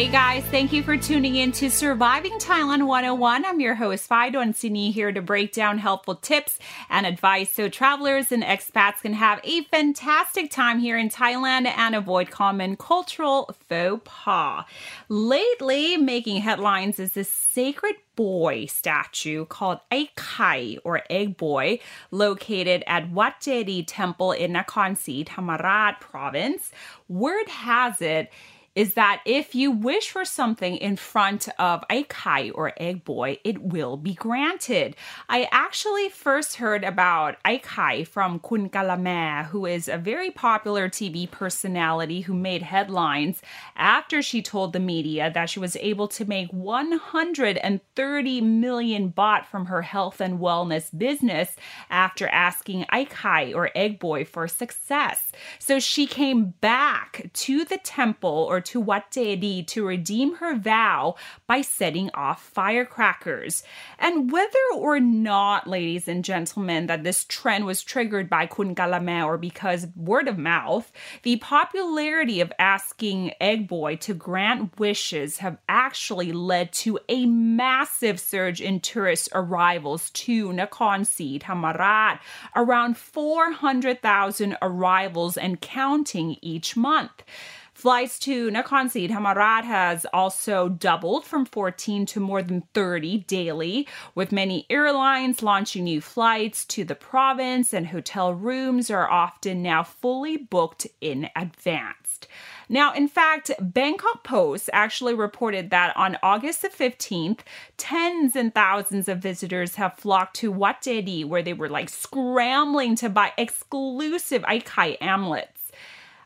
Hey guys, thank you for tuning in to Surviving Thailand 101. I'm your host, Fidon Sini, here to break down helpful tips and advice so travelers and expats can have a fantastic time here in Thailand and avoid common cultural faux pas. Lately, making headlines is this sacred boy statue called Aikai or Egg Boy, located at Wat Jedi Temple in Nakhon Si Thammarat province. Word has it, is that if you wish for something in front of a or egg boy, it will be granted. I actually first heard about Aikai from Kun Kalame, who is a very popular TV personality who made headlines after she told the media that she was able to make 130 million baht from her health and wellness business after asking Aikai or egg boy for success. So she came back to the temple or to Wat Jedi to redeem her vow by setting off firecrackers. And whether or not, ladies and gentlemen, that this trend was triggered by Kun Kalame or because word of mouth, the popularity of asking Egg Boy to grant wishes have actually led to a massive surge in tourist arrivals to Nakhon Si Thammarat, around 400,000 arrivals and counting each month. Flights to Nakhon Si Thammarat has also doubled from 14 to more than 30 daily, with many airlines launching new flights to the province, and hotel rooms are often now fully booked in advance. Now, in fact, Bangkok Post actually reported that on August the 15th, tens and thousands of visitors have flocked to Wat Jedi, where they were like scrambling to buy exclusive Aikai amulets.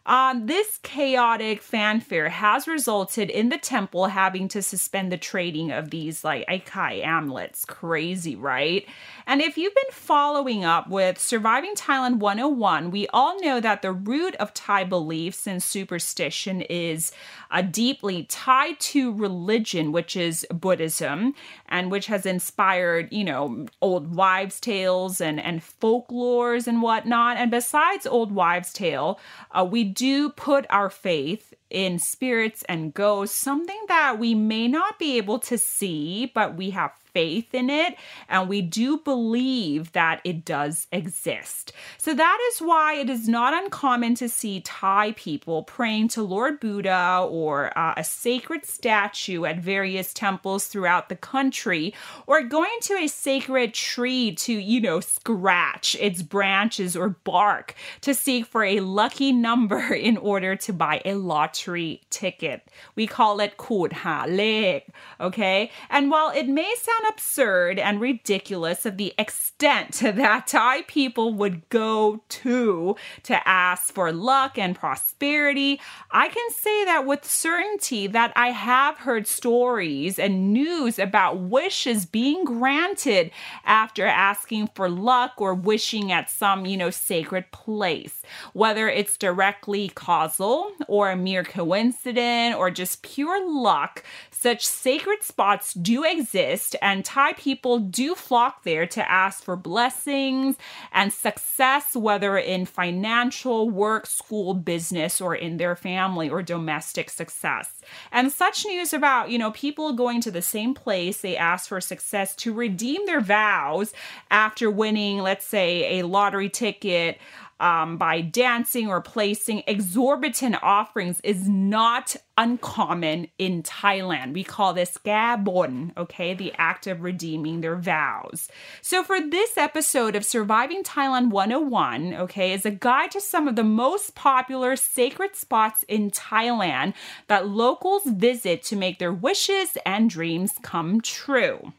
Um, this chaotic fanfare has resulted in the temple having to suspend the trading of these like Aikai amulets. Crazy, right? And if you've been following up with Surviving Thailand 101, we all know that the root of Thai beliefs and superstition is uh, deeply tied to religion, which is Buddhism, and which has inspired, you know, old wives' tales and, and folklores and whatnot. And besides old wives' tale, uh, we do put our faith in spirits and ghosts, something that we may not be able to see, but we have faith in it and we do believe that it does exist. So that is why it is not uncommon to see Thai people praying to Lord Buddha or uh, a sacred statue at various temples throughout the country or going to a sacred tree to, you know, scratch its branches or bark to seek for a lucky number in order to buy a lottery ticket. We call it Kud Ha Lek, okay? And while it may sound absurd and ridiculous of the extent that Thai people would go to to ask for luck and prosperity, I can say that with certainty that I have heard stories and news about wishes being granted after asking for luck or wishing at some, you know, sacred place. Whether it's directly causal or a mere coincidence or just pure luck, such sacred spots do exist, and Thai people do flock there to ask for blessings and success, whether in financial, work, school, business, or in their family or domestic success. And such news about, you know, people going to the same place they ask for success to redeem their vows after winning, let's say, a lottery ticket um, by dancing or placing exorbitant offerings is not uncommon in Thailand. We call this gabon, okay, the act of redeeming their vows. So for this episode of Surviving Thailand 101, okay, is a guide to some of the most popular sacred spots in Thailand that locals visit to make their wishes and dreams come true.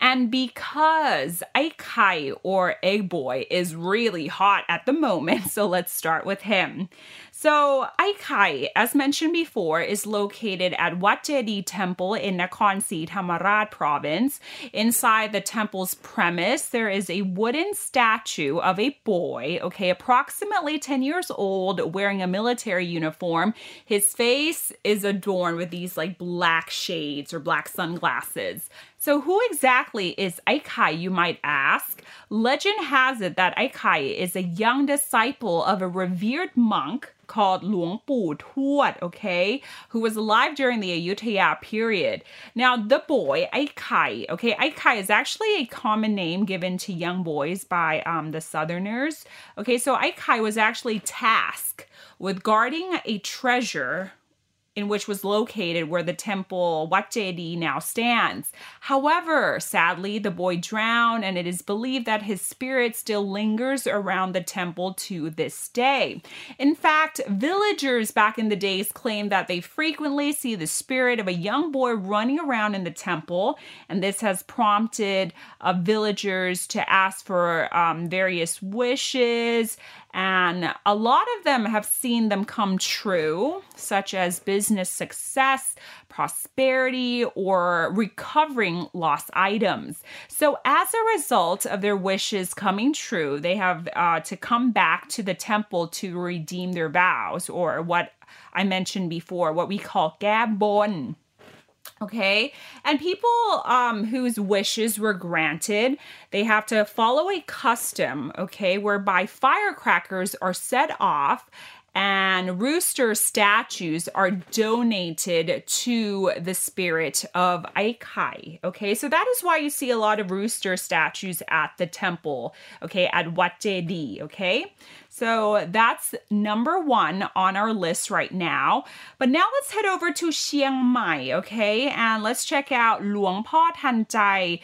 And because Aikai or Egg Boy is really hot at the moment, so let's start with him. So, Aikai, as mentioned before, is located at Wat Jedi Temple in Nakhon Si Thammarat province. Inside the temple's premise, there is a wooden statue of a boy, okay, approximately 10 years old, wearing a military uniform. His face is adorned with these like black shades or black sunglasses. So, who exactly is Aikai, you might ask? Legend has it that Aikai is a young disciple of a revered monk called Luang Pu Tuat, okay, who was alive during the Ayutthaya period. Now, the boy, Aikai, okay, Aikai is actually a common name given to young boys by um, the Southerners. Okay, so Aikai was actually tasked with guarding a treasure in which was located where the temple Wat Jedi now stands. However, sadly, the boy drowned, and it is believed that his spirit still lingers around the temple to this day. In fact, villagers back in the days claim that they frequently see the spirit of a young boy running around in the temple, and this has prompted uh, villagers to ask for um, various wishes and a lot of them have seen them come true, such as business success, prosperity, or recovering lost items. So, as a result of their wishes coming true, they have uh, to come back to the temple to redeem their vows, or what I mentioned before, what we call gabon. Okay. And people um, whose wishes were granted, they have to follow a custom, okay, whereby firecrackers are set off and rooster statues are donated to the spirit of Aikai. Okay, so that is why you see a lot of rooster statues at the temple, okay, at Wat Jedi, okay? So that's number one on our list right now. But now let's head over to Chiang Mai, okay? And let's check out Luang Po Tan Chai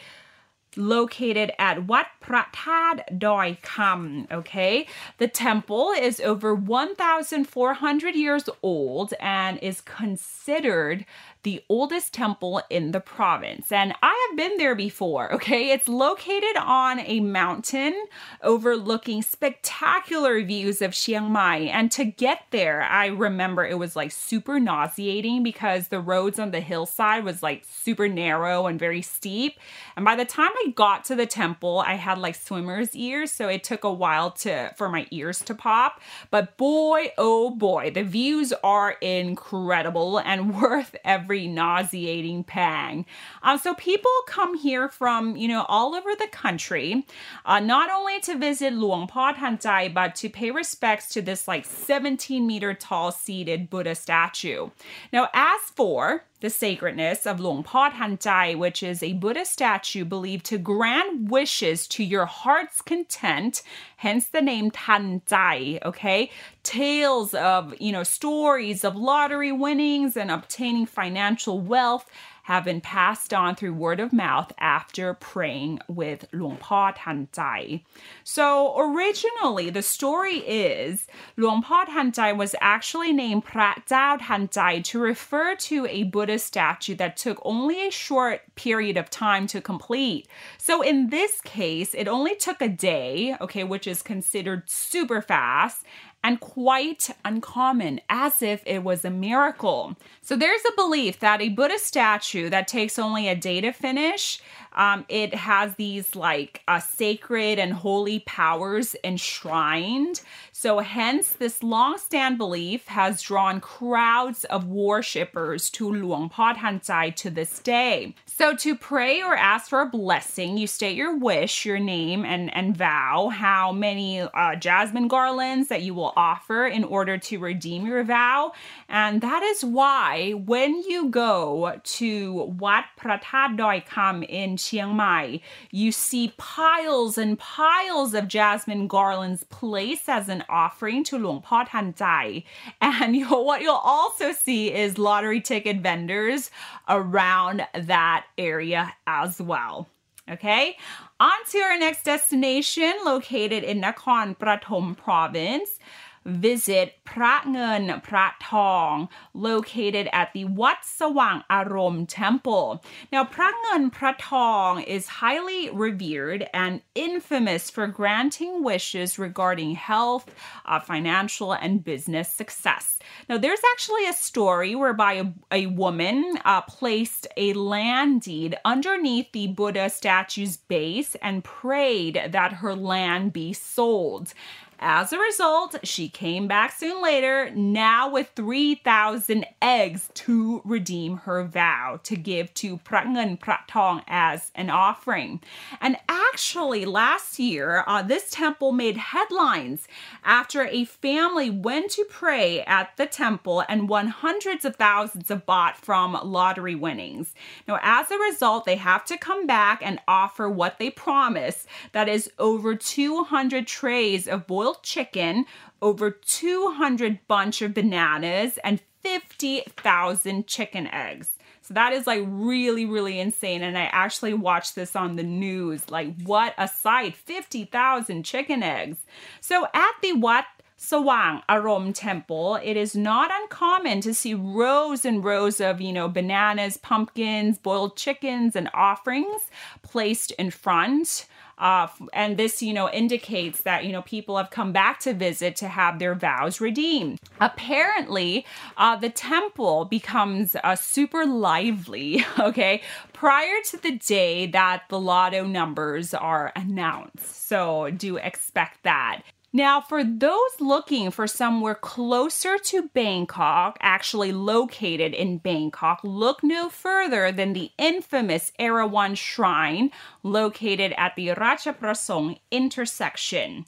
located at Wat Pratad Doi Kam. Okay, the temple is over 1,400 years old and is considered the oldest temple in the province. And I have been there before, okay? It's located on a mountain overlooking spectacular views of Chiang Mai. And to get there, I remember it was like super nauseating because the roads on the hillside was like super narrow and very steep. And by the time I got to the temple, I had like swimmer's ears, so it took a while to for my ears to pop. But boy, oh boy, the views are incredible and worth every every nauseating pang. Um, so people come here from, you know, all over the country, uh, not only to visit Luang Po Tan but to pay respects to this like 17 meter tall seated Buddha statue. Now, as for the sacredness of Luang Po Tan Chai, which is a Buddha statue believed to grant wishes to your heart's content, hence the name Tan okay? Tales of, you know, stories of lottery winnings and obtaining financial wealth have been passed on through word of mouth after praying with Luang Po Tan Chai. So originally, the story is Luang Po Tan Chai was actually named Prat Chao Tan Chai to refer to a Buddha statue that took only a short period of time to complete. So in this case, it only took a day, okay, which is considered super fast, and quite uncommon, as if it was a miracle. So there's a belief that a Buddha statue that takes only a day to finish um, it has these like uh, sacred and holy powers enshrined. So, hence, this long stand belief has drawn crowds of worshippers to Luang Tan to this day. So, to pray or ask for a blessing, you state your wish, your name, and, and vow how many uh, jasmine garlands that you will offer in order to redeem your vow. And that is why when you go to Wat Pratad Doi Kam in Chiang Mai, you see piles and piles of jasmine garlands placed as an offering to Luang Po Tan Chai. And you what you'll also see is lottery ticket vendors around that area as well. Okay, on to our next destination located in Nakhon Prathom province visit Pratngun Pratong, located at the Wat Sawang Arom Temple. Now, Pratngun Pratong is highly revered and infamous for granting wishes regarding health, uh, financial, and business success. Now, there's actually a story whereby a, a woman uh, placed a land deed underneath the Buddha statue's base and prayed that her land be sold. As a result, she came back soon later, now with 3,000 eggs to redeem her vow to give to Prangan Pratong as an offering. And actually, last year, uh, this temple made headlines after a family went to pray at the temple and won hundreds of thousands of baht from lottery winnings. Now, as a result, they have to come back and offer what they promised that is, over 200 trays of boiled boiled chicken, over 200 bunch of bananas, and 50,000 chicken eggs. So that is like really, really insane. And I actually watched this on the news. Like, what a sight 50,000 chicken eggs. So at the Wat Sawang Arom Temple, it is not uncommon to see rows and rows of, you know, bananas, pumpkins, boiled chickens, and offerings placed in front. Uh, and this, you know, indicates that, you know, people have come back to visit to have their vows redeemed. Apparently, uh, the temple becomes uh, super lively, okay, prior to the day that the lotto numbers are announced. So do expect that. Now, for those looking for somewhere closer to Bangkok, actually located in Bangkok, look no further than the infamous Erawan Shrine located at the Ratchaprasong intersection.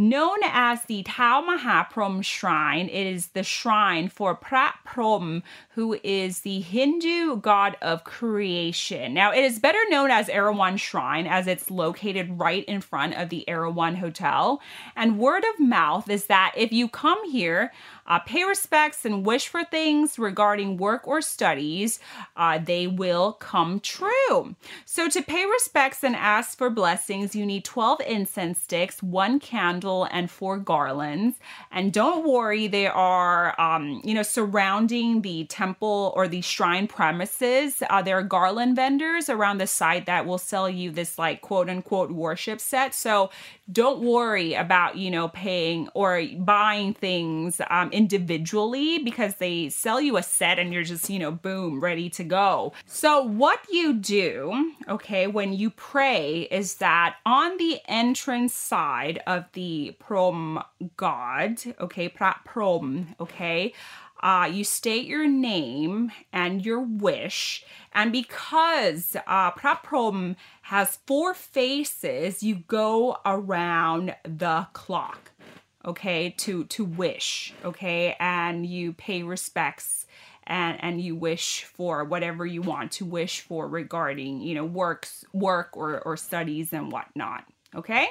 Known as the Tao Mahaprom Shrine, it is the shrine for Prat who is the Hindu god of creation. Now, it is better known as Erawan Shrine as it's located right in front of the Erawan Hotel. And word of mouth is that if you come here, uh, pay respects and wish for things regarding work or studies, uh, they will come true. So, to pay respects and ask for blessings, you need 12 incense sticks, one candle, and four garlands. And don't worry, they are, um, you know, surrounding the temple or the shrine premises. Uh, there are garland vendors around the site that will sell you this, like, quote unquote, worship set. So, don't worry about, you know, paying or buying things um, individually because they sell you a set and you're just, you know, boom, ready to go. So, what you do, okay, when you pray is that on the entrance side of the prom god, okay, prat prom, okay, uh, you state your name and your wish. And because uh, Praprom has four faces, you go around the clock, okay, to, to wish, okay, and you pay respects and, and you wish for whatever you want to wish for regarding, you know, works, work or, or studies and whatnot, okay?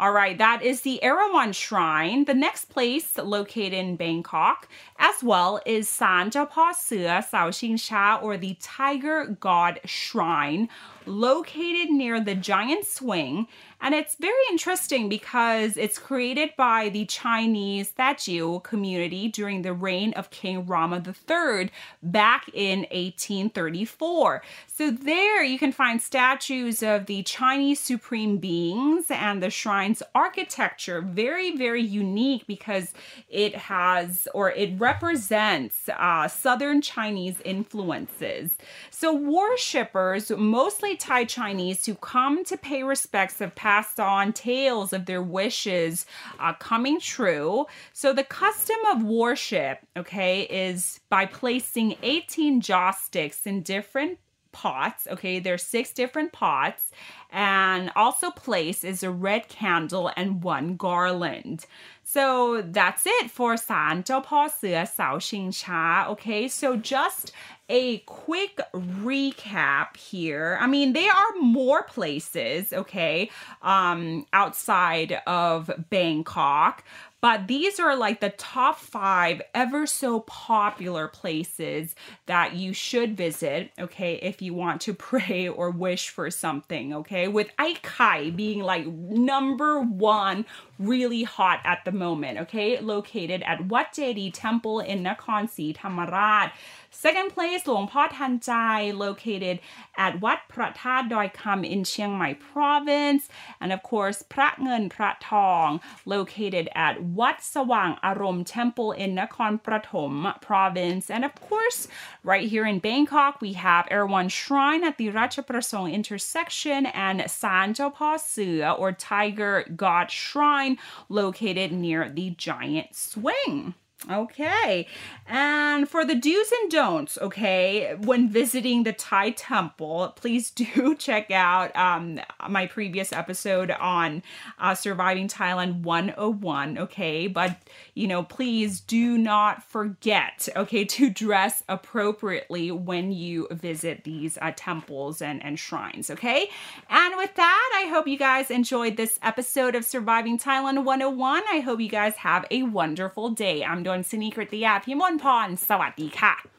All right, that is the Erawan Shrine. The next place located in Bangkok as well is San Jiao Pa Sua Sao Xing Sha or the Tiger God Shrine located near the Giant Swing and it's very interesting because it's created by the Chinese Teochew community during the reign of King Rama III back in 1834. So there you can find statues of the Chinese supreme beings and the shrine's architecture very, very unique because it has or it represents uh, Southern Chinese influences. So worshippers, mostly Thai Chinese who come to pay respects have passed on tales of their wishes uh, coming true. So the custom of worship, okay, is by placing 18 joss sticks in different pots. Okay, there's six different pots, and also place is a red candle and one garland. So that's it for San Sua Sao Xing Cha. Okay, so just a quick recap here. I mean, there are more places, okay, um, outside of Bangkok, but these are like the top five ever so popular places that you should visit, okay, if you want to pray or wish for something, okay? Okay, with Aikai being like number one really hot at the moment, okay, located at Wat Jedi Temple in Nakhon Si Thammarat. Second place, Long Po Than located at Wat Prathat Doi Kam in Chiang Mai province. And of course, Prat Ngun Prat located at Wat Sawang Arom Temple in Nakhon Pratom province. And of course, right here in Bangkok, we have Erawan Shrine at the Ratchaprasong intersection and San Jao Pa or Tiger God Shrine, located near the Giant Swing. Okay. And for the do's and don'ts, okay, when visiting the Thai temple, please do check out um, my previous episode on uh, Surviving Thailand 101, okay? But, you know, please do not forget, okay, to dress appropriately when you visit these uh, temples and, and shrines, okay? And with that, I hope you guys enjoyed this episode of Surviving Thailand 101. I hope you guys have a wonderful day. I'm ดนซินีกริตยาพิมลพร สวัสดีค่ะ